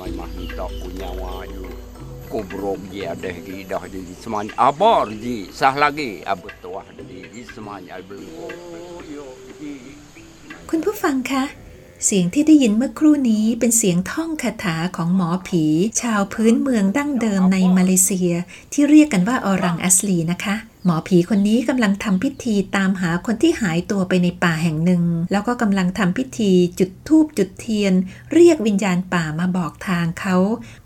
dagat di may mahita kunyawa yu kubrog di ada di dah di seman abor di sah lagi abut tuah di di seman album yo di คุณผู้ฟังคะ เสียงที่ได้ยินเมื่อครู่นี้เป็นเสียงท่องคาถาของหมอผี ชาวพื้นเมืองดั้งเดิมในมาเลเซีย ที่เรียกกันว่าออรังอัสลีนะคะหมอผีคนนี้กำลังทำพิธีตามหาคนที่หายตัวไปในป่าแห่งหนึ่ง แล้วก็กำลังทำพิธีจุดธูปจุดเทียน เรียกวิญญาณป่ามาบอกทางเขา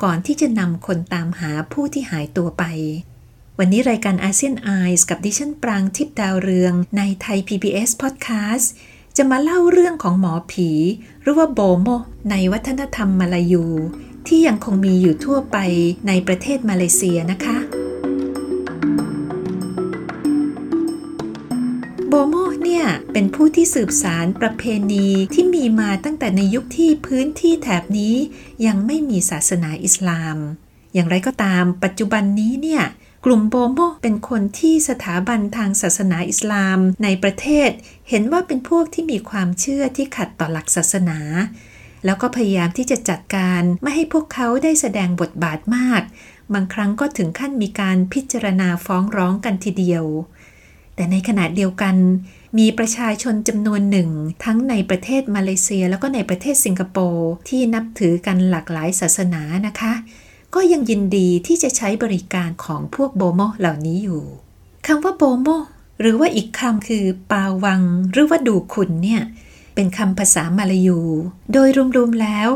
ก่อนที่จะนำคนตามหาผู้ที่หายตัวไป วันนี้รายการอาเซียนไอส์กับดิฉันปรางทิพย์ดาวเรืองในไทย PBS Podcast จะมาเล่าเรื่องของหมอผี หรือว่าโบโม ในวัฒนธรรมมาลายู ที่ยังคงมีอยู่ทั่วไปในประเทศมาเลเซียนะคะ โบโมเนี่ยเป็นผู้ที่สืบสารประเพณีที่มีมาตั้งแต่ในยุคที่พื้นที่แถบนี้ยังไม่มีศาสนาอิสลาม อย่างไรก็ตามปัจจุบันนี้เนี่ย กลุ่มโบโมเป็นคนที่สถาบันทางศาสนาอิสลามในประเทศ เห็นว่าเป็นพวกที่มีความเชื่อที่ขัดต่อหลักศาสนา แล้วก็พยายามที่จะจัดการไม่ให้พวกเขาได้แสดงบทบาทมาก บางครั้งก็ถึงขั้นมีการพิจารณาฟ้องร้องกันทีเดียว แต่ในขณะเดียวกัน มีประชาชนจำนวนหนึ่ง ทั้งในประเทศมาเลเซียแล้วก็ในประเทศสิงคโปร์ที่นับถือกันหลากหลายศาสนานะคะ ก็ยังยินดีที่จะใช้บริการของพวกโบโมเหล่านี้อยู่คำว่าโบโมหรือว่าอีกคำคือปาวัง หรือว่าดูขุนเนี่ย เป็นคำภาษามาลายู โดยรวมๆแล้ว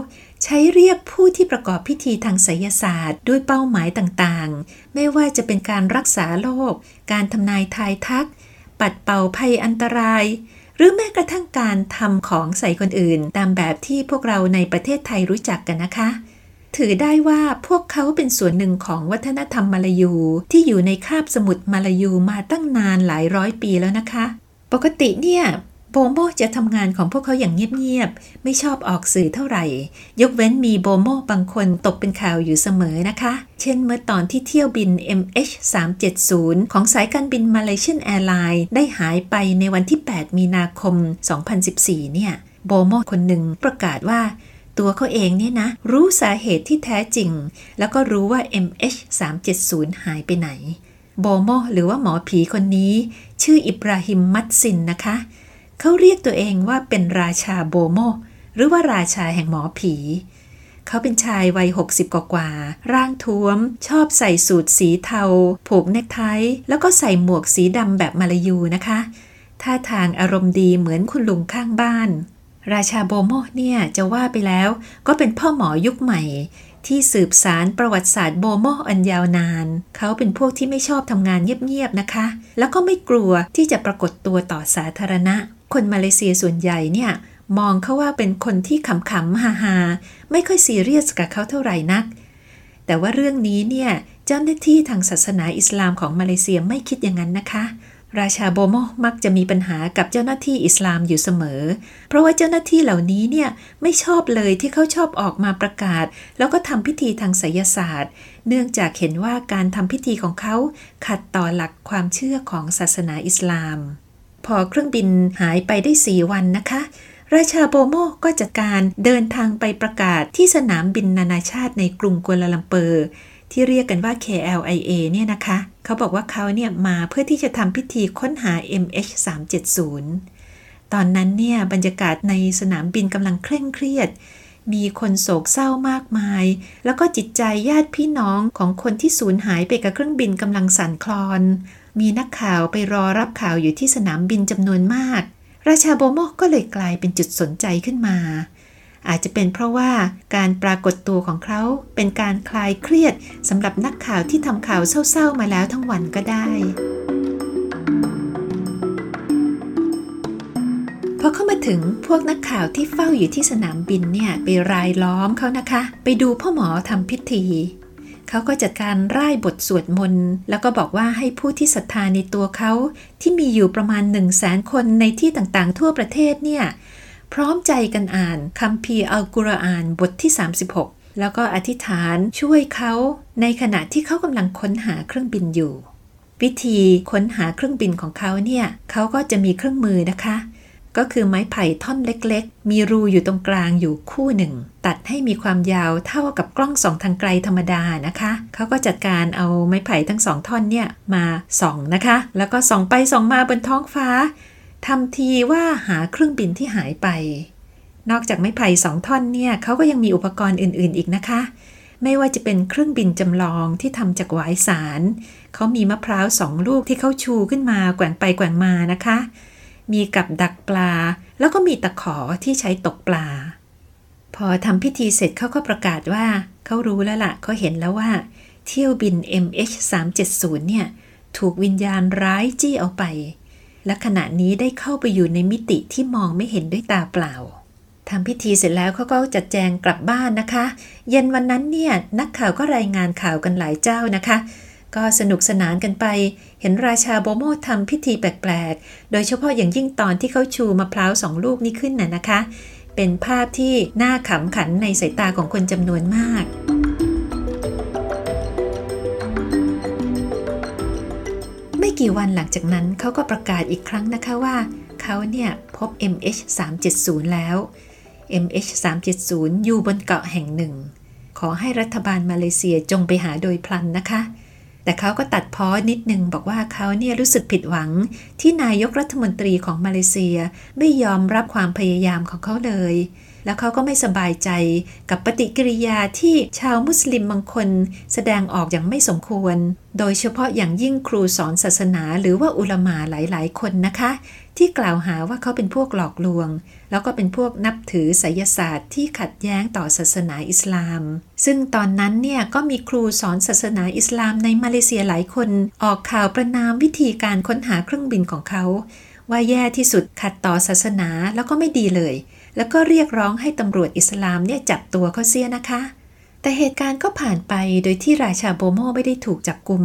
ใช้เรียกผู้ที่ประกอบพิธีทางไสยศาสตร์ ด้วยเป้าหมายต่างๆ ไม่ว่าจะเป็นการรักษาโรคการทำนายทายทัก ปัดเป่าภัยอันตราย หรือแม้กระทั่งการทำของใส่คนอื่น ตามแบบที่พวกเราในประเทศไทยรู้จักกันนะคะ ถือได้ว่าพวกเขาเป็นส่วนหนึ่งของวัฒนธรรมมาลายู ที่อยู่ในคาบสมุทรมาลายูมาตั้งนานหลายร้อยปีแล้วนะคะ ปกติเนี่ยโบโมจะทำงานของพวกเขาอย่างเงียบๆ ไม่ชอบออกสื่อเท่าไหร่ ยกเว้นมีโบโมบางคนตกเป็นข่าวอยู่เสมอนะคะ เช่นเมื่อตอนที่เที่ยวบิน MH370 ของสายการบินมาเลเซียนแอร์ไลน์ได้หายไปในวันที่ 8 มีนาคม 2014 เนี่ย โบโมคนหนึ่งประกาศว่า ตัวเขาเองเนี่ยนะ รู้สาเหตุที่แท้จริง แล้วก็รู้ว่า MH370 หายไปไหน โบโมหรือว่าหมอผีคนนี้ ชื่ออิบราฮิมมัตซินนะคะ เขาเรียกตัวเองว่าเป็นราชาโบโม หรือว่าราชาแห่งหมอผีเขาเป็นชายวัย 60 กว่ากว่า ร่างท้วม ชอบใส่สูทสีเทา ผูกเนคไท แล้วก็ใส่หมวกสีดำแบบมาลายูนะคะ ท่าทางอารมณ์ดีเหมือนคุณลุงข้างบ้าน ราชาโบโมเนี่ยจะว่าไปแล้วก็เป็นพ่อหมอยุคใหม่ ที่สืบสารประวัติศาสตร์โบโมอันยาวนาน เขาเป็นพวกที่ไม่ชอบทำงานเงียบๆนะคะ แล้วก็ไม่กลัวที่จะปรากฏตัวต่อสาธารณะ คนมาเลเซียส่วนใหญ่เนี่ยมองเขาว่าเป็นคนที่ขำๆฮาๆไม่ค่อยซีเรียสกับเขาเท่าไหร่นัก แต่ว่าเรื่องนี้เนี่ยเจ้าหน้าที่ทางศาสนาอิสลามของมาเลเซียไม่คิดอย่างนั้นนะคะ ราชาโบโมมักจะมีปัญหากับเจ้าหน้าที่อิสลามอยู่เสมอ เพราะว่าเจ้าหน้าที่เหล่านี้เนี่ยไม่ชอบเลยที่เขาชอบออกมาประกาศ แล้วก็ทำพิธีทางไสยศาสตร์ เนื่องจากเห็นว่าการทำพิธีของเขาขัดต่อหลักความเชื่อของศาสนาอิสลาม พอเครื่องบินหายไปได้สี่วันนะคะ ราชาโบโมก็จัดการเดินทางไปประกาศที่สนามบินนานาชาติในกรุงกัวลาลัมเปอร์ ที่เรียกกันว่า KLIA เนี่ยนะคะ เขาบอกว่าเขาเนี่ยมาเพื่อที่จะทำพิธีค้นหา MH370 ตอนนั้นเนี่ยบรรยากาศในสนามบินกำลังเคร่งเครียด มีคนโศกเศร้ามากมาย แล้วก็จิตใจญาติพี่น้องของคนที่สูญหายไปกับเครื่องบินกำลังสั่นคลอน มีนักข่าวไปรอรับข่าวอยู่ที่สนามบินจำนวนมาก ราชาโบโมก็เลยกลายเป็นจุดสนใจขึ้นมา อาจจะเป็นเพราะว่าการปรากฏตัวของเขาเป็นการคลายเครียดสำหรับนักข่าวที่ทำข่าวเศร้าๆมาแล้วทั้งวันก็ได้พอเข้ามาถึงพวกนักข่าวที่เฝ้าอยู่ที่สนามบินเนี่ยไปรายล้อมเขานะคะ ไปดูพ่อหมอทำพิธีเขาก็จัดการร่ายบทสวดมนต์แล้วก็บอกว่าให้ผู้ที่ศรัทธาในตัวเขาที่มีอยู่ประมาณ1 0 0 0 0แสนคนในที่ต่างๆ ทั่วประเทศเนี่ย พร้อมใจกันอ่านคัมภีร์อัลกุรอานบทที่ 36 แล้วก็อธิษฐานช่วยเขาในขณะที่เขากำลังค้นหาเครื่องบินอยู่ วิธีค้นหาเครื่องบินของเขาเนี่ยเขาก็จะมีเครื่องมือนะคะ ก็คือไม้ไผ่ท่อนเล็กๆ มีรูอยู่ตรงกลางอยู่คู่หนึ่ง ตัดให้มีความยาวเท่ากับกล้องส่องทางไกลธรรมดานะคะเขาก็จัดการเอาไม้ไผ่ทั้งสองท่อนเนี่ยมาส่องนะคะ แล้วก็ส่องไปส่องมาบนท้องฟ้า ทำทีว่าหาเครื่องบินที่หายไป นอกจากไม้ไผ่สองท่อนเนี่ยเขาก็ยังมีอุปกรณ์อื่นๆอีกนะคะ ไม่ว่าจะเป็นเครื่องบินจำลองที่ทำจากหวายสาร เขามีมะพร้าวสองลูกที่เขาชูขึ้นมาแกว่งไปแกว่งมานะคะ มีกับดักปลา แล้วก็มีตะขอที่ใช้ตกปลา พอทำพิธีเสร็จเขาก็ประกาศว่าเขารู้แล้วละ่ะเขาเห็นแล้วว่า เที่ยวบิน MH370 เนี่ยถูกวิญญาณร้ายจี้เอาไป และขณะนี้ได้เข้าไปอยู่ในมิติที่มองไม่เห็นด้วยตาเปล่าทำพิธีเสร็จแล้วเขาก็จัดแจงกลับบ้านนะคะ เย็นวันนั้นเนี่ยนักข่าวก็รายงานข่าวกันหลายเจ้านะคะ ก็สนุกสนานกันไป เห็นราชาโบโมทำพิธีแปลกๆ โดยเฉพาะอย่างยิ่งตอนที่เขาชูมะพร้าวสองลูกนี้ขึ้นน่ะนะคะ เป็นภาพที่น่าขำขันในสายตาของคนจำนวนมาก กี่วันหลังจากนั้นเขาก็ประกาศอีกครั้งนะคะว่าเขาเนี่ยพบ MH370 แล้ว MH370 อยู่บนเกาะแห่งหนึ่ง ขอให้รัฐบาลมาเลเซียจงไปหาโดยพลันนะคะ แต่เขาก็ตัดพ้อนิดนึงบอกว่าเขาเนี่ยรู้สึกผิดหวัง ที่นายกรัฐมนตรีของมาเลเซียไม่ยอมรับความพยายามของเขาเลย แล้วเขาก็ไม่สบายใจกับปฏิกิริยาที่ชาวมุสลิมบางคน แสดงออกอย่างไม่สมควร โดยเฉพาะอย่างยิ่งครูสอนศาสนาหรือว่าอุลมาหลาย ๆ คนนะคะ ที่กล่าวหาว่าเขาเป็นพวกหลอกลวง แล้วก็เป็นพวกนับถือไสยศาสตร์ที่ขัดแย้งต่อศาสนาอิสลาม ซึ่งตอนนั้นเนี่ยก็มีครูสอนศาสนาอิสลามในมาเลเซียหลายคน ออกข่าวประนามวิธีการค้นหาเครื่องบินของเขาว่าแย่ที่สุดขัดต่อศาสนาแล้วก็ไม่ดีเลย แล้วก็เรียกร้องให้ตำรวจอิสลามเนี่ยจับตัวเขาเสียนะคะ แต่เหตุการณ์ก็ผ่านไปโดยที่ราชาโบโมไม่ได้ถูกจับกุม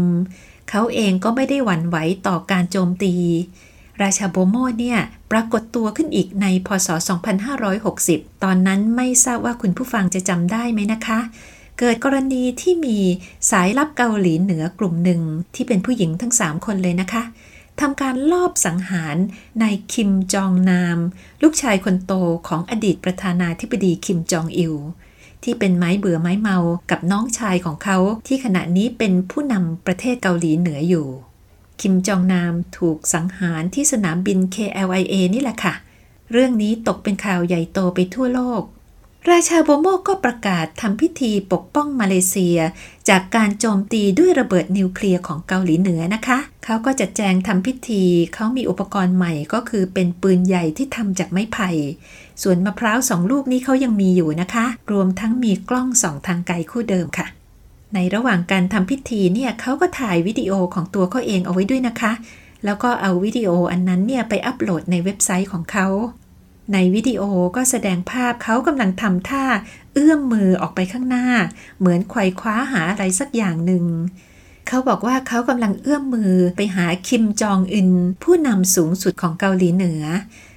เขาเองก็ไม่ได้หวั่นไหวต่อการโจมตี ราชาโบโมเนี่ยปรากฏตัวขึ้นอีกในพศ 2560 ตอนนั้นไม่ทราบว่าคุณผู้ฟังจะจำได้ไหมนะคะ เกิดกรณีที่มีสายลับเกาหลีเหนือกลุ่มหนึ่งที่เป็นผู้หญิงทั้ง 3 คนเลยนะคะ ทำการลอบสังหารนายคิมจองนาม ลูกชายคนโตของอดีตประธานาธิบดีคิมจองอิล ที่เป็นไม้เบื่อไม้เมากับน้องชายของเขาที่ขณะนี้เป็นผู้นำประเทศเกาหลีเหนืออยู่ คิมจองนามถูกสังหารที่สนามบิน KLIA นี่แหละค่ะ เรื่องนี้ตกเป็นข่าวใหญ่โตไปทั่วโลก ราชาโบโมก็ประกาศทำพิธีปกป้องมาเลเซีย จากการโจมตีด้วยระเบิดนิวเคลียร์ของเกาหลีเหนือนะคะ เขาก็จะแจงทำพิธี เขามีอุปกรณ์ใหม่ก็คือเป็นปืนใหญ่ที่ทำจากไม้ไผ่ ส่วนมะพร้าวสองลูกนี้เขายังมีอยู่นะคะ รวมทั้งมีกล้องส่องทางไกลคู่เดิมค่ะ ในระหว่างการทำพิธีเนี่ยเขาก็ถ่ายวิดีโอของตัวเขาเองเอาไว้ด้วยนะคะแล้วก็เอาวิดีโออันนั้นเนี่ยไปอัปโหลดในเว็บไซต์ของเขา ในวิดีโอก็แสดงภาพเขากำลังทำท่า เอื้อมมือออกไปข้างหน้า เหมือนไขว่คว้าหาอะไรสักอย่างหนึ่ง เขาบอกว่าเขากำลังเอื้อมมือไปหาคิมจองอึน ผู้นำสูงสุดของเกาหลีเหนือ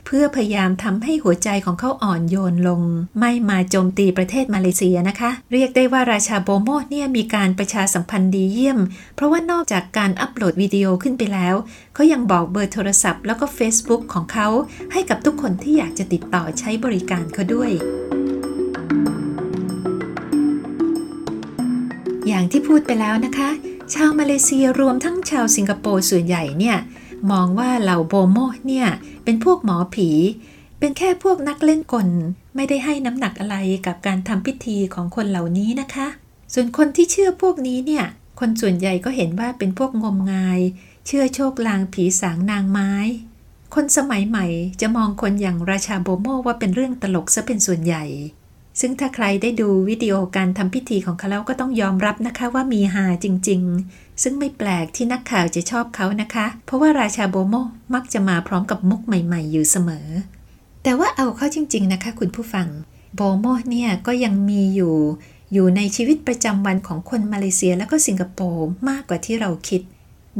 เพื่อพยายามทำให้หัวใจของเขาอ่อนโยนลง ไม่มาโจมตีประเทศมาเลเซียนะคะ เรียกได้ว่าราชาโบโมเนี่ยมีการประชาสัมพันธ์ดีเยี่ยม เพราะว่านอกจากการอัปโหลดวิดีโอขึ้นไปแล้ว เขายังบอกเบอร์โทรศัพท์แล้วก็ Facebook ของเขาให้กับทุกคนที่อยากจะติดต่อใช้บริการเขาด้วยอย่างที่พูดไปแล้วนะคะ ชาวมาเลเซียรวมทั้งชาวสิงคโปร์ส่วนใหญ่เนี่ย มองว่าเหล่าโบโมเนี่ยเป็นพวกหมอผี เป็นแค่พวกนักเล่นกล ไม่ได้ให้น้ำหนักอะไรกับการทำพิธีของคนเหล่านี้นะคะ ส่วนคนที่เชื่อพวกนี้เนี่ย คนส่วนใหญ่ก็เห็นว่าเป็นพวกงมงาย เชื่อโชคลางผีสางนางไม้ คนสมัยใหม่จะมองคนอย่างราชาโบโมว่าเป็นเรื่องตลกซะเป็นส่วนใหญ่ ซึ่งถ้าใครได้ดูวิดีโอการทำพิธีของเขาแล้วก็ต้องยอมรับนะคะว่ามีฮาจริง ๆ ซึ่งไม่แปลกที่นักข่าวจะชอบเขานะคะ เพราะว่าราชาโบโมมักจะมาพร้อมกับมุกใหม่ ๆ อยู่เสมอ แต่ว่าเอาเข้าจริง ๆ นะคะ คุณผู้ฟังโบโมเนี่ยก็ยังมีอยู่ อยู่ในชีวิตประจำวันของคนมาเลเซียและก็สิงคโปร์มากกว่าที่เราคิด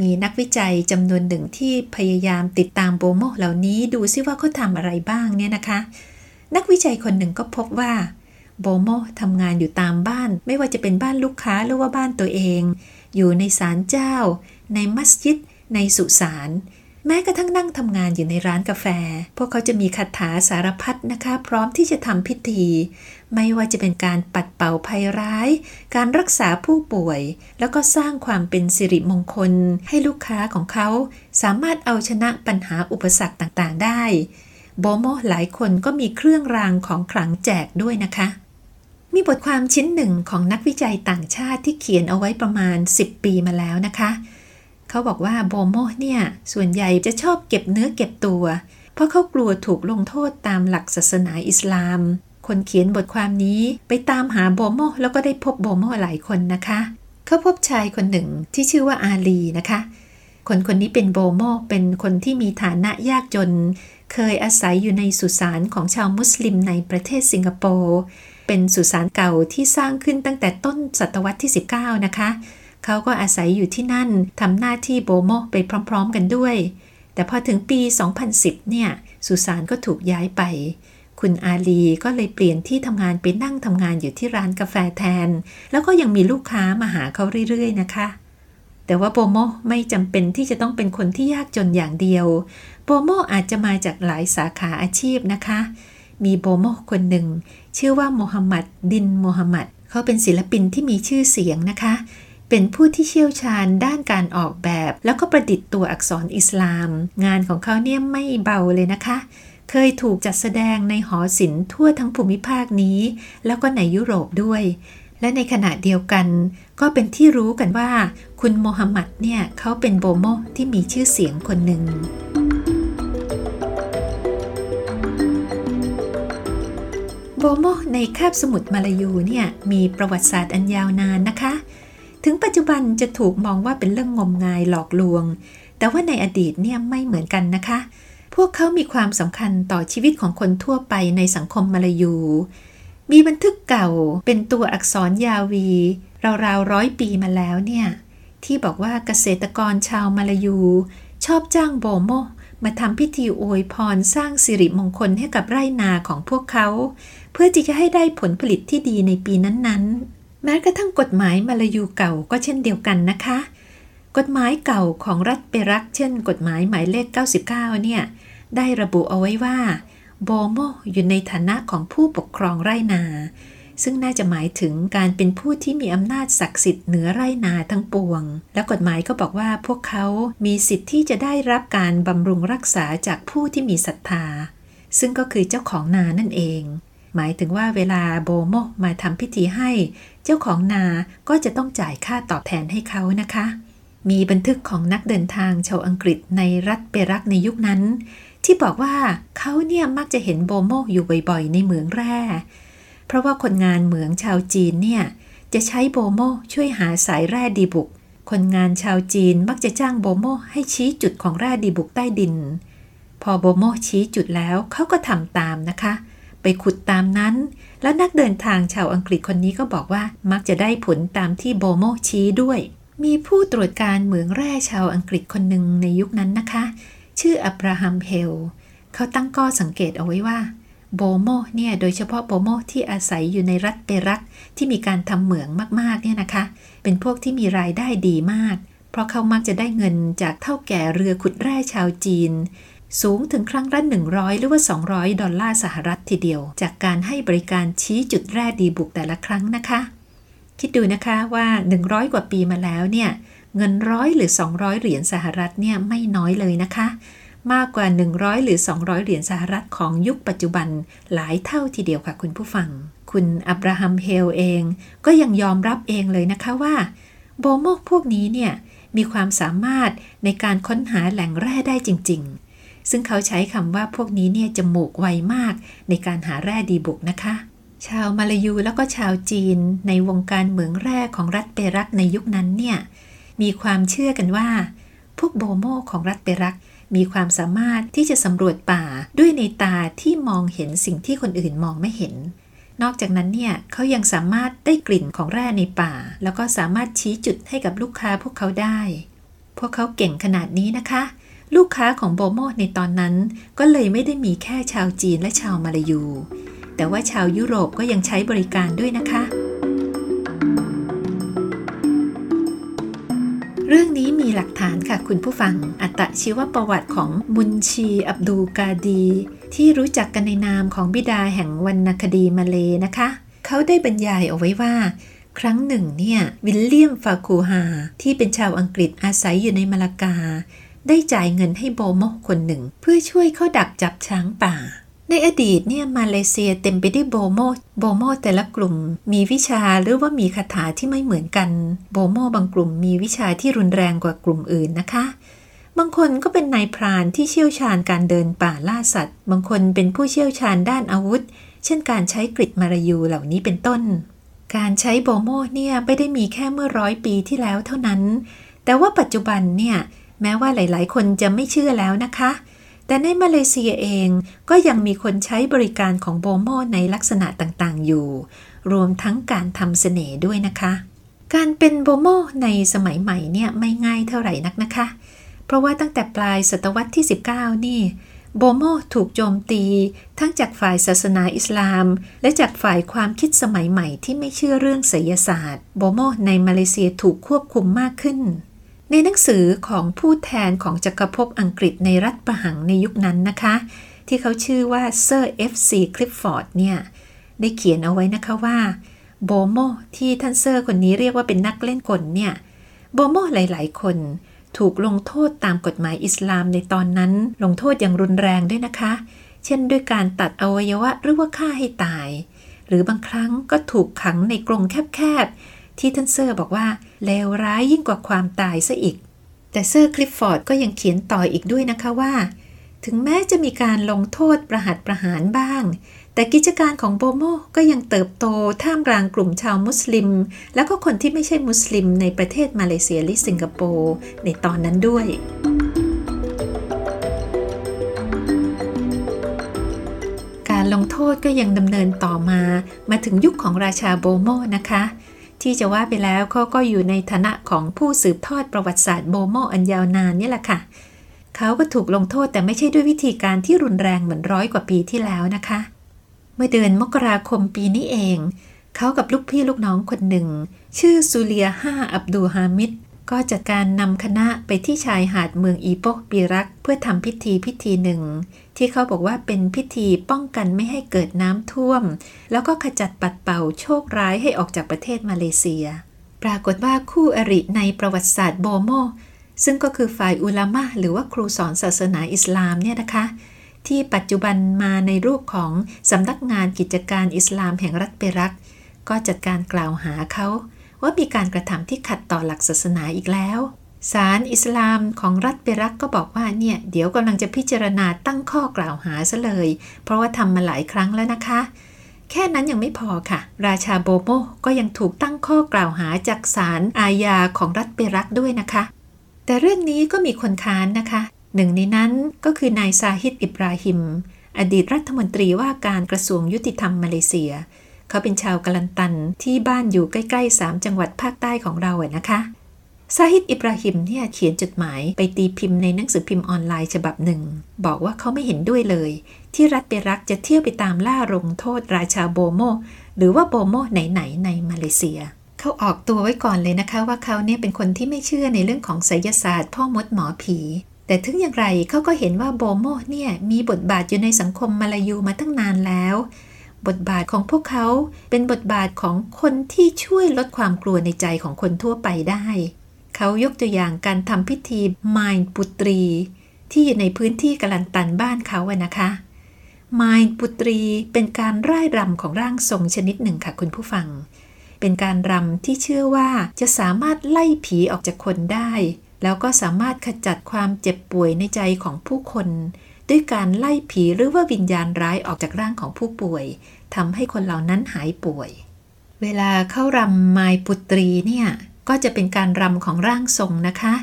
มีนักวิจัยจำนวนหนึ่งที่พยายามติดตามโบโมเหล่านี้ดูซิว่าเขาทำอะไรบ้างเนี่ยนะคะ นักวิจัยคนหนึ่งก็พบว่า โบโมทำงานอยู่ตามบ้าน ไม่ว่าจะเป็นบ้านลูกค้าหรือว่าบ้านตัวเอง อยู่ในศาลเจ้า ในมัสยิด ในสุสานแม้กระทั่งนั่งทำงานอยู่ในร้านกาแฟ พวกเขาจะมีคาถาสารพัดนะคะ พร้อมที่จะทำพิธี ไม่ว่าจะเป็นการปัดเป่าภัยร้าย การรักษาผู้ป่วย แล้วก็สร้างความเป็นสิริมงคล ให้ลูกค้าของเขา สามารถเอาชนะปัญหาอุปสรรคต่างๆ ได้ โบโมหลายคนก็มีเครื่องรางของขลังแจกด้วยนะคะ มีบทความชิ้นหนึ่งของนักวิจัยต่างชาติที่เขียนเอาไว้ประมาณ 10 ปีมาแล้วนะคะ เขาบอกว่าโบโมเนี่ย ส่วนใหญ่จะชอบเก็บเนื้อเก็บตัว เพราะเขากลัวถูกลงโทษตามหลักศาสนาอิสลาม คนเขียนบทความนี้ไปตามหาโบโมแล้วก็ได้พบโบโมหลายคนนะคะ เขาพบชายคนหนึ่งที่ชื่อว่าอาลีนะคะ คนคนนี้เป็นโบโมเป็นคนที่มีฐานะยากจน เคยอาศัยอยู่ในสุสานของชาวมุสลิมในประเทศสิงคโปร์ เป็นสุสานเก่าที่สร้างขึ้นตั้งแต่ต้นศตวรรษที่ 19 นะคะ เขาก็อาศัยอยู่ที่นั่นทำหน้าที่โบโมไปพร้อม ๆ กันด้วย แต่พอถึงปี 2010 เนี่ย สุสานก็ถูกย้ายไป คุณอาลีก็เลยเปลี่ยนที่ทำงานไปนั่งทำงานอยู่ที่ร้านกาแฟแทน แล้วก็ยังมีลูกค้ามาหาเขาเรื่อยๆ นะคะแต่ว่าโบโมไม่จำเป็นที่จะต้องเป็นคนที่ยากจนอย่างเดียว โบโมอาจจะมาจากหลายสาขาอาชีพนะคะ มีโบโมคนหนึ่ง ชื่อว่าโมฮัมหมัดดินโมฮัมหมัด เขาเป็นศิลปินที่มีชื่อเสียงนะคะ เป็นผู้ที่เชี่ยวชาญด้านการออกแบบ แล้วก็ประดิษฐ์ตัวอักษรอิสลาม งานของเขาเนี่ยไม่เบาเลยนะคะ เคยถูกจัดแสดงในหอศิลป์ทั่วทั้งภูมิภาคนี้ แล้วก็ในยุโรปด้วย และในขณะเดียวกัน ก็เป็นที่รู้กันว่า คุณโมฮัมหมัดเนี่ยเขาเป็นโบโมที่มีชื่อเสียงคนหนึ่ง โบโมในคาบสมุทรมาลายูเนี่ยมีประวัติศาสตร์อันยาวนานนะคะ ถึงปัจจุบันจะถูกมองว่าเป็นเรื่องงมงายหลอกลวง แต่ว่าในอดีตเนี่ยไม่เหมือนกันนะคะ พวกเขามีความสำคัญต่อชีวิตของคนทั่วไปในสังคมมาลายู มีบันทึกเก่าเป็นตัวอักษรยาวี ราวๆร้อยปีมาแล้วเนี่ยที่บอกว่าเกษตรกรชาวมาลายู ชอบจ้างโบโมมาทำพิธีอวยพรสร้างสิริมงคลให้กับไร่นาของพวกเขา พื่อที่จะให้ได้ผลผลิตที่ดีในปีนั้นๆ แม้กระทั่งกฎหมายมาลายูเก่าก็เช่นเดียวกันนะคะ กฎหมายเก่าของรัฐเปรักเช่น กฎหมายหมายเลข 99 เนี่ย ได้ระบุเอาไว้ว่าโบโมอยู่ในฐานะของผู้ปกครองไร่นา ซึ่งน่าจะหมายถึงการเป็นผู้ที่มีอำนาจศักดิ์สิทธิ์เหนือไร่นาทั้งปวง และกฎหมายก็บอกว่าพวกเขามีสิทธิ์ที่จะได้รับการบำรุงรักษาจากผู้ที่มีศรัทธา ซึ่งก็คือเจ้าของนานั่นเอง หมายถึงว่าเวลาโบโมมาทำพิธีให้ เจ้าของนาก็จะต้องจ่ายค่าตอบแทนให้เขานะคะ มีบันทึกของนักเดินทางชาวอังกฤษในรัฐเปรักในยุคนั้น ที่บอกว่าเขาเนี่ยมักจะเห็นโบโมอยู่บ่อยๆ ในเหมืองแร่ เพราะว่าคนงานเหมืองชาวจีนเนี่ยจะใช้โบโมช่วยหาสายแร่ดีบุก คนงานชาวจีนมักจะจ้างโบโมให้ชี้จุดของแร่ดีบุกใต้ดิน พอโบโมชี้จุดแล้วเขาก็ทำตามนะคะ ไปขุดตามนั้น แล้วนักเดินทางชาวอังกฤษคนนี้ก็บอกว่ามักจะได้ผลตามที่โบโมชี้ด้วย มีผู้ตรวจการเหมืองแร่ชาวอังกฤษคนหนึ่งในยุคนั้นนะคะ ชื่ออับราฮัมเฮล เขาตั้งก้อสังเกตเอาไว้ว่าโบโมเนี่ยโดยเฉพาะโบโมที่อาศัยอยู่ในรัฐเปรักที่มีการทำเหมืองมากๆเนี่ยนะคะ เป็นพวกที่มีรายได้ดีมาก เพราะเขามักจะได้เงินจากเท่าแก่เรือขุดแร่ชาวจีน สูงถึงครั้งละ100 หรือว่า 200 ดอลลาร์สหรัฐทีเดียว จากการให้บริการชี้จุดแร่ดีบุกแต่ละครั้งนะคะ คิดดูนะคะว่า 100 กว่าปีมาแล้วเนี่ย เงินร้อยหรือ 200 เหรียญสหรัฐเนี่ยไม่น้อยเลยนะคะ มากกว่า 100 หรือ 200 เหรียญสหรัฐของยุคปัจจุบันหลายเท่าทีเดียวค่ะคุณผู้ฟัง คุณอับราฮัมเฮลเอง ก็ยังยอมรับเองเลยนะคะว่าโบโมกพวกนี้เนี่ยมีความสามารถในการค้นหาแหล่งแร่ได้จริง ๆ ซึ่งเขาใช้คำว่าพวกนี้เนี่ยจมูกไวมากในการหาแร่ดีบุกนะคะ ชาวมาลายูแล้วก็ชาวจีนในวงการเหมืองแร่ของรัฐเปรักในยุคนั้นเนี่ยมีความเชื่อกันว่า พวกโบโมของรัฐเปรักมีความสามารถที่จะสำรวจป่าด้วยในตาที่มองเห็นสิ่งที่คนอื่นมองไม่เห็น นอกจากนั้นเนี่ยเขายังสามารถได้กลิ่นของแร่ในป่า แล้วก็สามารถชี้จุดให้กับลูกค้าพวกเขาได้ พวกเขาเก่งขนาดนี้นะคะ ลูกค้าของโบโมในตอนนั้นก็เลยไม่ได้มีแค่ชาวจีนและชาวมาลายู แต่ว่าชาวยุโรปก็ยังใช้บริการด้วยนะคะ เรื่องนี้มีหลักฐานค่ะคุณผู้ฟัง อัตชีวประวัติของมุนชีอับดูกาดี ที่รู้จักกันในนามของบิดาแห่งวรรณคดีมาเลนะคะ เขาได้บรรยายเอาไว้ว่าครั้งหนึ่งเนี่ยวิลเลียมฟาคูฮาที่เป็นชาวอังกฤษอาศัยอยู่ในมาลากา ได้จ่ายเงินให้โบโมคนหนึ่ง เพื่อช่วยเขาดักจับช้างป่า ในอดีตเนี่ยมาเลเซียเต็มไปด้วยโบโมโบโมแต่ละกลุ่ม มีวิชาหรือว่ามีคาถาที่ไม่เหมือนกัน โบโมบางกลุ่มมีวิชาที่รุนแรงกว่ากลุ่มอื่นนะคะบางคนก็เป็นนายพรานที่เชี่ยวชาญการเดินป่าล่าสัตว์ บางคนเป็นผู้เชี่ยวชาญด้านอาวุธ เช่นการใช้กริดมารายูเหล่านี้เป็นต้น การใช้โบโมเนี่ยไม่ได้มีแค่เมื่อร้อยปีที่แล้วเท่านั้น แต่ว่าปัจจุบันเนี่ย แม้ว่าหลาย ๆ คนจะไม่เชื่อแล้วนะคะ แต่ในมาเลเซียเองก็ยังมีคนใช้บริการของโบโมในลักษณะต่าง ๆ อยู่ รวมทั้งการทำเสน่ห์ด้วยนะคะ การเป็นโบโมในสมัยใหม่เนี่ยไม่ง่ายเท่าไหร่นักนะคะ เพราะว่าตั้งแต่ปลายศตวรรษที่ 19 นี่โบโมถูกโจมตี ทั้งจากฝ่ายศาสนาอิสลาม และจากฝ่ายความคิดสมัยใหม่ที่ไม่เชื่อเรื่องไสยศาสตร์ โบโมในมาเลเซียถูกควบคุมมากขึ้น ในหนังสือของผู้แทนของจักรภพอังกฤษในรัฐปะหังในยุคนั้นนะคะ ที่เขาชื่อว่าเซอร์เอฟซีคลิฟฟอร์ดเนี่ย ได้เขียนเอาไว้นะคะว่าโบโมที่ท่านเซอร์คนนี้เรียกว่าเป็นนักเล่นกลเนี่ยโบโมหลาย ๆ คนถูกลงโทษตามกฎหมายอิสลามในตอนนั้น ลงโทษอย่างรุนแรงด้วยนะคะ เช่นด้วยการตัดอวัยวะหรือว่าฆ่าให้ตาย หรือบางครั้งก็ถูกขังในกรงแคบๆ ที่ท่านเซอร์บอกว่าเลวร้ายยิ่งกว่าความตายซะอีก แต่เซอร์คลิฟฟอร์ดก็ยังเขียนต่ออีกด้วยนะคะว่า ถึงแม้จะมีการลงโทษประหัตประหารบ้าง แต่กิจการของโบโมก็ยังเติบโตท่ามกลางกลุ่มชาวมุสลิม แล้วก็คนที่ไม่ใช่มุสลิมในประเทศมาเลเซียและสิงคโปร์ในตอนนั้นด้วยการลงโทษก็ยังดำเนินต่อมา มาถึงยุคของราชาโบโมนะคะ ที่จะว่าไปแล้วเขาก็อยู่ในฐานะของผู้สืบทอดประวัติศาสตร์โบโมอันยาวนานนี่แหละค่ะ เขาก็ถูกลงโทษแต่ไม่ใช่ด้วยวิธีการที่รุนแรงเหมือนร้อยกว่าปีที่แล้วนะคะ เมื่อเดือนมกราคมปีนี้เอง เขากับลูกพี่ลูกน้องคนหนึ่ง ชื่อซูเลียห้าอับดูฮามิด ก็จัดการนำคณะไปที่ชายหาดเมืองอีโปกปีรัก เพื่อทำพิธีพิธีหนึ่ง ที่เขาบอกว่าเป็นพิธีป้องกันไม่ให้เกิดน้ำท่วม แล้วก็ขจัดปัดเป่าโชคร้ายให้ออกจากประเทศมาเลเซีย ปรากฏว่าคู่อริในประวัติศาสตร์โบโม ซึ่งก็คือฝ่ายอุลามะหรือว่าครูสอนศาสนาอิสลามเนี่ยนะคะ ที่ปัจจุบันมาในรูปของสำนักงานกิจการอิสลามแห่งรัฐเปรัก ก็จัดการกล่าวหาเขา ว่ามีการกระทำที่ขัดต่อหลักศาสนาอีกแล้วศาลอิสลามของรัฐเปรักก็บอกว่าเนี่ย เดี๋ยวกำลังจะพิจารณาตั้งข้อกล่าวหาซะเลย เพราะว่าทำมาหลายครั้งแล้วนะคะ แค่นั้นยังไม่พอค่ะ ราชาโบโมก็ยังถูกตั้งข้อกล่าวหาจากศาลอาญาของรัฐเปรักด้วยนะคะ แต่เรื่องนี้ก็มีคนค้านนะคะ หนึ่งในนั้นก็คือนายซาฮิดอิบราฮิม อดีตรัฐมนตรีว่าการกระทรวงยุติธรรมมาเลเซีย เขาเป็นชาวกลันตันที่บ้านอยู่ใกล้ๆ 3 จังหวัดภาคใต้ของเราอะนะคะซาฮิดอิบราฮิมเนี่ยเขียนจดหมายไปตีพิมพ์ในหนังสือพิมพ์ออนไลน์ฉบับหนึ่ง บอกว่าเขาไม่เห็นด้วยเลย ที่รัฐเปรักจะเที่ยวไปตามล่าลงโทษราชาโบโม หรือว่าโบโมไหนๆในมาเลเซีย เขาออกตัวไว้ก่อนเลยนะคะว่าเขาเนี่ยเป็นคนที่ไม่เชื่อในเรื่องของไสยศาสตร์พ่อมดหมอผี แต่ถึงอย่างไรเขาก็เห็นว่าโบโมเนี่ยมีบทบาทอยู่ในสังคมมาลายูมาตั้งนานแล้ว บทบาทของพวกเขาเป็นบทบาทของคนที่ช่วยลดความกลัวในใจของคนทั่วไปได้ เขายกตัวอย่างการทำพิธีมายปุตรี ที่อยู่ในพื้นที่กลันตันบ้านเขาอะนะคะมายปุตรีเป็นการร่ายรำของร่างทรงชนิดหนึ่งค่ะคุณผู้ฟัง เป็นการรำที่เชื่อว่าจะสามารถไล่ผีออกจากคนได้ แล้วก็สามารถขจัดความเจ็บป่วยในใจของผู้คน ด้วยการไล่ผีหรือว่าวิญญาณร้ายออกจากร่างของผู้ป่วยทำให้คนเหล่านั้นหายป่วย เวลาเข้ารำมายปุตรีเนี่ยก็จะเป็นการรำของร่างทรงนะคะ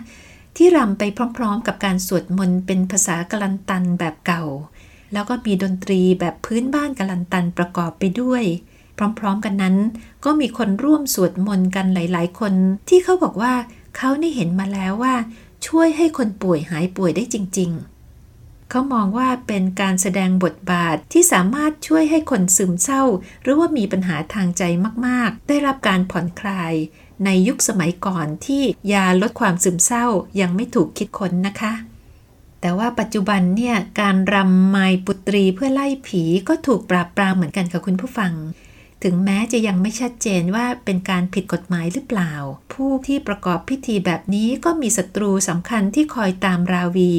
ที่รำไปพร้อมๆ กับการสวดมนต์เป็นภาษากลันตันแบบเก่า แล้วก็มีดนตรีแบบพื้นบ้านกลันตันประกอบไปด้วย พร้อมๆกันนั้น ก็มีคนร่วมสวดมนต์กันหลาย ๆ คน ที่เขาบอกว่าเขานี่เห็นมาแล้วว่า ช่วยให้คนป่วยหายป่วยได้จริง ๆ เขามองว่าเป็นการแสดงบทบาทที่สามารถช่วยให้คนซึมเศร้า หรือว่ามีปัญหาทางใจมาก ๆ ได้รับการผ่อนคลาย ในยุคสมัยก่อนที่ยาลดความซึมเศร้ายังไม่ถูกคิดค้นนะคะ แต่ว่าปัจจุบันเนี่ยการรำไมปุตรีเพื่อไล่ผีก็ถูกปราบปรามเหมือนกันค่ะคุณผู้ฟัง ถึงแม้จะยังไม่ชัดเจนว่าเป็นการผิดกฎหมายหรือเปล่า ผู้ที่ประกอบพิธีแบบนี้ก็มีศัตรูสำคัญที่คอยตามราวี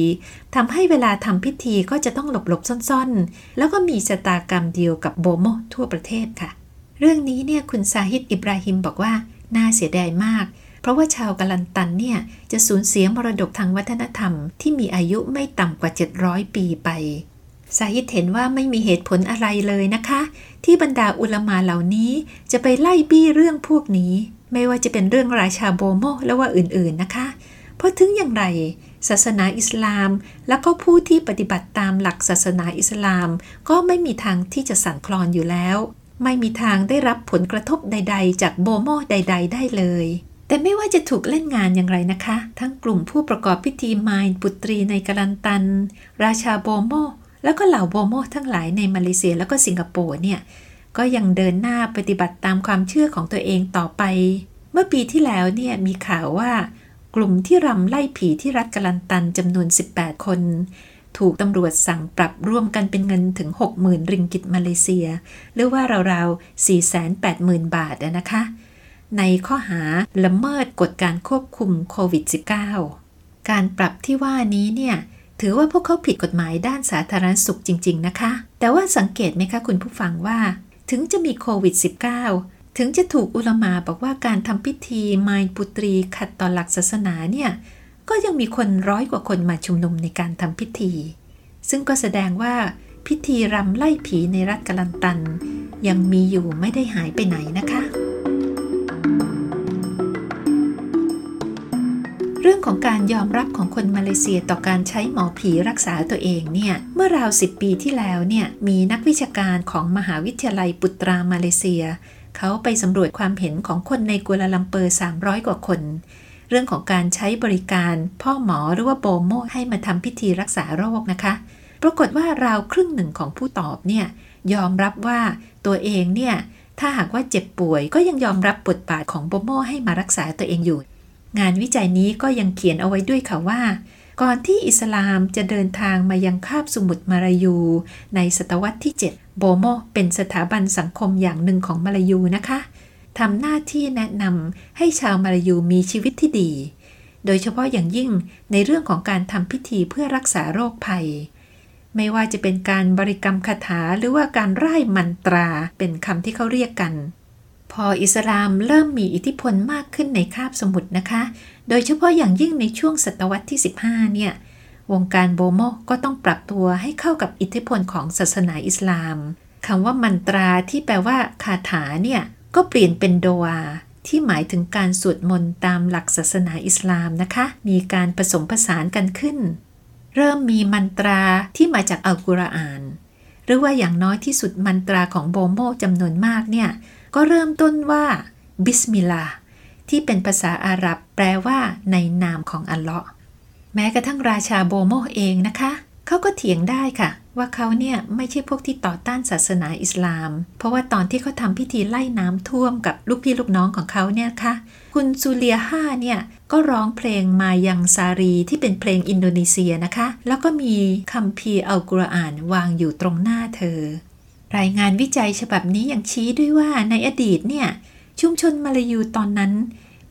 ทำให้เวลาทำพิธีก็จะต้องหลบๆซ่อนๆ แล้วก็มีชะตากรรมเดียวกับโบโมทั่วประเทศค่ะ เรื่องนี้เนี่ยคุณซาฮิดอิบราฮิมบอกว่าน่าเสียดายมาก เพราะว่าชาวกาลันตันเนี่ยจะสูญเสียมรดกทางวัฒนธรรมที่มีอายุไม่ต่ำกว่า 700 ปีไป ซาฮิดเห็นว่าไม่มีเหตุผลอะไรเลยนะคะ ที่บรรดาอุลมาเหล่านี้จะไปไล่บี้เรื่องพวกนี้ ไม่ว่าจะเป็นเรื่องราชาโบโมและว่าอื่นๆนะคะ เพราะถึงอย่างไร ศาสนาอิสลาม แล้วก็ผู้ที่ปฏิบัติตามหลักศาสนาอิสลาม ก็ไม่มีทางที่จะสั่นคลอนอยู่แล้ว ไม่มีทางได้รับผลกระทบใด ๆ จากโบโมใด ๆ ได้เลยแต่ไม่ว่าจะถูกเล่นงานอย่างไรนะคะ ทั้งกลุ่มผู้ประกอบพิธีมายปุตรีในกาลันตัน ราชาโบโม แล้วก็เหล่าโบโมทั้งหลายในมาเลเซียแล้วก็สิงคโปร์เนี่ย ก็ยังเดินหน้าปฏิบัติตามความเชื่อของตัวเองต่อไป เมื่อปีที่แล้วเนี่ยมีข่าวว่ากลุ่มที่รำไล่ผีที่รัฐกลันตันจำนวน 18 คน ถูกตำรวจสั่งปรับร่วมกันเป็นเงินถึง 60,000 ริงกิตมาเลเซีย หรือว่าราวๆ 480,000 บาทนะคะ ในข้อหาละเมิดกฎการควบคุมโควิด -19 การปรับที่ว่านี้เนี่ย ถือว่าพวกเขาผิดกฎหมายด้านสาธารณสุขจริง ๆ นะคะ แต่ว่าสังเกตไหมคะคุณผู้ฟังว่า ถึงจะมีโควิด -19 ถึงจะถูกอุลมาบอกว่าการทำพิธีมายปุตรีขัดต่อหลักศาสนาเนี่ยก็ยังมีคนร้อยกว่าคนมาชุมนุมในการทำพิธี ซึ่งก็แสดงว่าพิธีรำไล่ผีในรัฐกาลันตัน ยังมีอยู่ไม่ได้หายไปไหนนะคะ รื่องของการยอมรับของคนมาเลเซียต่อการใช้หมอผีรักษาตัวเองเนี่ยเมื่อราวสิบปีที่แล้วเนี่ยมีนักวิชาการของมหาวิทยาลัยปุตรามาเลเซีย เขาไปสำรวจความเห็นของคนในกัวลาลัมเปอร์ 300 กว่าคน เรื่องของการใช้บริการพ่อหมอหรือว่าโบโมให้มาทำพิธีรักษาโรคนะคะ ปรากฏว่าราวครึ่งหนึ่งของผู้ตอบเนี่ยยอมรับว่าตัวเองเนี่ยถ้าหากว่าเจ็บป่วยก็ยังยอมรับบทบาทของโบโมให้มารักษาตัวเองอยู่ งานวิจัยนี้ก็ยังเขียนเอาไว้ด้วยค่ะว่า ก่อนที่อิสลามจะเดินทางมายังคาบสมุทรมาลายู ในศตวรรษที่ 7 โบโมเป็นสถาบันสังคมอย่างหนึ่งของมาลายูนะคะทำหน้าที่แนะนำให้ชาวมาลายูมีชีวิตที่ดี โดยเฉพาะอย่างยิ่งในเรื่องของการทำพิธีเพื่อรักษาโรคภัย ไม่ว่าจะเป็นการบริกรรมคาถาหรือว่าการไร้มันตราเป็นคำที่เขาเรียกกัน พออิสลามเริ่มมีอิทธิพลมากขึ้นในคาบสมุทรนะคะ โดยเฉพาะอย่างยิ่งในช่วงศตวรรษที่ 15 เนี่ย วงการโบโมก็ต้องปรับตัวให้เข้ากับอิทธิพลของศาสนาอิสลามคำว่า mantra ที่แปลว่าคาถาเนี่ย ก็เปลี่ยนเป็น doa ที่หมายถึงการสวดมนต์ตามหลักศาสนาอิสลามนะคะ มีการผสมผสานกันขึ้น เริ่มมี mantra ที่มาจากอัลกุรอาน หรือว่าอย่างน้อยที่สุด mantra ของโบโมจำนวนมากเนี่ย ก็เริ่มต้นว่า بسم الله ที่เป็นภาษาอาหรับแปลว่าในนามของอัลเลาะห์แม้กระทั่งราชาโบโมเองนะคะเขาก็เถียงได้ค่ะ ว่าเขาเนี่ยไม่ใช่พวกที่ต่อต้านศาสนาอิสลาม เพราะว่าตอนที่เขาทำพิธีไล่น้ำท่วมกับลูกพี่ลูกน้องของเขาเนี่ยค่ะ คุณซูเลียห้าเนี่ยก็ร้องเพลงมายังซารีที่เป็นเพลงอินโดนีเซียนะคะ แล้วก็มีคัมภีร์อัลกุรอานวางอยู่ตรงหน้าเธอ รายงานวิจัยฉบับนี้ยังชี้ด้วยว่าในอดีตเนี่ย ชุมชนมาลายูตอนนั้น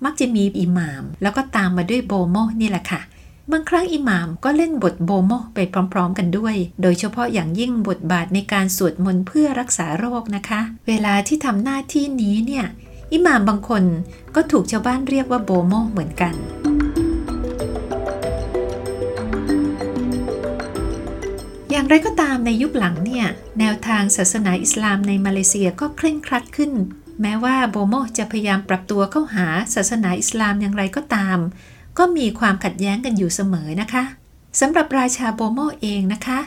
มักจะมีอิหม่าม แล้วก็ตามมาด้วยโบโมนี่แหละค่ะ บางครั้งอิหม่ามก็เล่นบทโบโมไปพร้อมๆ กันด้วย โดยเฉพาะอย่างยิ่งบทบาทในการสวดมนต์เพื่อรักษาโรคนะคะ เวลาที่ทำหน้าที่นี้เนี่ย อิหม่ามบางคนก็ถูกชาวบ้านเรียกว่าโบโมเหมือนกัน อย่างไรก็ตามในยุคหลังเนี่ย แนวทางศาสนาอิสลามในมาเลเซียก็เคร่งครัดขึ้น แม้ว่าโบโมจะพยายามปรับตัวเข้าหาศาสนาอิสลามอย่างไรก็ตาม ก็มีความขัดแย้งกันอยู่เสมอนะคะสำหรับราชาโบโมเองนะคะ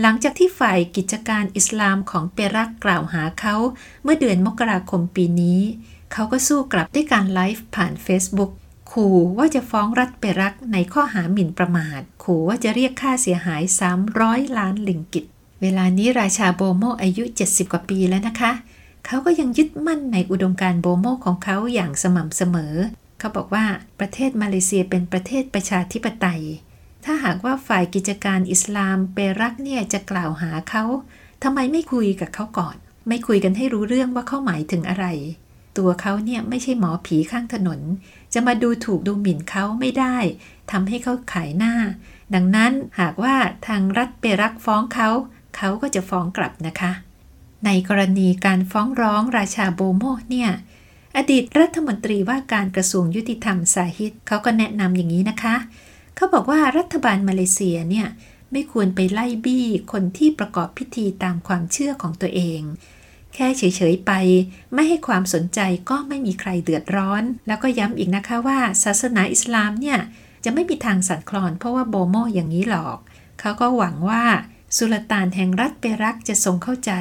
หลังจากที่ฝ่ายกิจการอิสลามของเปรักกล่าวหาเขาเมื่อเดือนมกราคมปีนี้ เขาก็สู้กลับด้วยการไลฟ์ผ่าน Facebook ขู่ว่าจะฟ้องรัฐเปรักในข้อหาหมิ่นประมาท ขู่ว่าจะเรียกค่าเสียหาย 300 ล้านลิงกิต เวลานี้ราชาโบโมอายุ 70 กว่าปีแล้วนะคะ เขาก็ยังยึดมั่นในอุดมการโบโมของเขาอย่างสม่ำเสมอ เขาบอกว่าประเทศมาเลเซียเป็นประเทศประชาธิปไตย ถ้าหากว่าฝ่ายกิจการอิสลามเปรักเนี่ยจะกล่าวหาเขาทำไมไม่คุยกับเขาก่อน ไม่คุยกันให้รู้เรื่องว่าเขาหมายถึงอะไร ตัวเขาเนี่ยไม่ใช่หมอผีข้างถนน จะมาดูถูกดูหมิ่นเขาไม่ได้ทำให้เขาขายหน้า ดังนั้นหากว่าทางรัฐเปรักฟ้องเขา เขาก็จะฟ้องกลับนะคะ ในกรณีการฟ้องร้องราชาโบโมเนี่ยอดีตรัฐมนตรีว่าการกระทรวงยุติธรรมซาฮิดเขาก็แนะนำอย่างนี้นะคะ เขาบอกว่ารัฐบาลมาเลเซียเนี่ยไม่ควรไปไล่บี้คนที่ประกอบพิธีตามความเชื่อของตัวเอง แค่เฉยๆไป ไม่ให้ความสนใจก็ไม่มีใครเดือดร้อน แล้วก็ย้ำอีกนะคะว่า ศาสนาอิสลามเนี่ยจะไม่มีทางสั่นคลอนเพราะว่าโบโมอย่างนี้หรอก เขาก็หวังว่าสุลต่านแห่งรัฐเปรักจะทรงเข้าใจ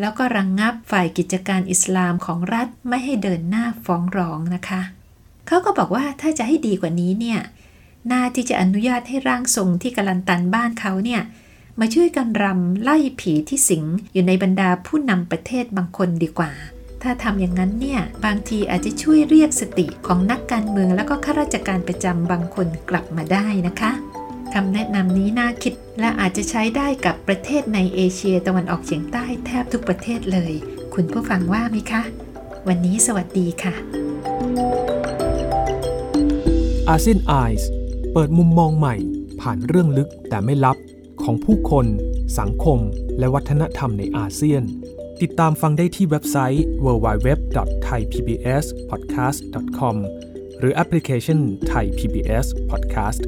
แล้วก็รังงับฝ่ายกิจการอิสลามของรัฐไม่ให้เดินหน้าฟ้องร้องนะคะ เขาก็บอกว่าถ้าจะให้ดีกว่านี้เนี่ยน่าที่จะอนุญาตให้ร่างทรงที่กำลังตันบ้านเขาเนี่ย มาช่วยกันรำไล่ผีที่สิงอยู่ในบรรดาผู้นำประเทศบางคนดีกว่า ถ้าทำอย่างนั้นเนี่ย บางทีอาจจะช่วยเรียกสติของนักการเมือง แล้วก็ข้าราชการประจำบางคนกลับมาได้นะคะคำแนะนำนี้น่าคิดและอาจจะใช้ได้กับประเทศในเอเชียตะวันออกเฉียงใต้แทบทุกประเทศเลย คุณผู้ฟังว่าไหมคะ วันนี้สวัสดีค่ะอาเซียนไอส์เปิดมุมมองใหม่ ผ่านเรื่องลึกแต่ไม่ลับ ของผู้คน สังคม และวัฒนธรรมในอาเซียน ติดตามฟังได้ที่เว็บไซต์ www.thaipbspodcast.com หรือแอปพลิเคชัน Thai PBS Podcast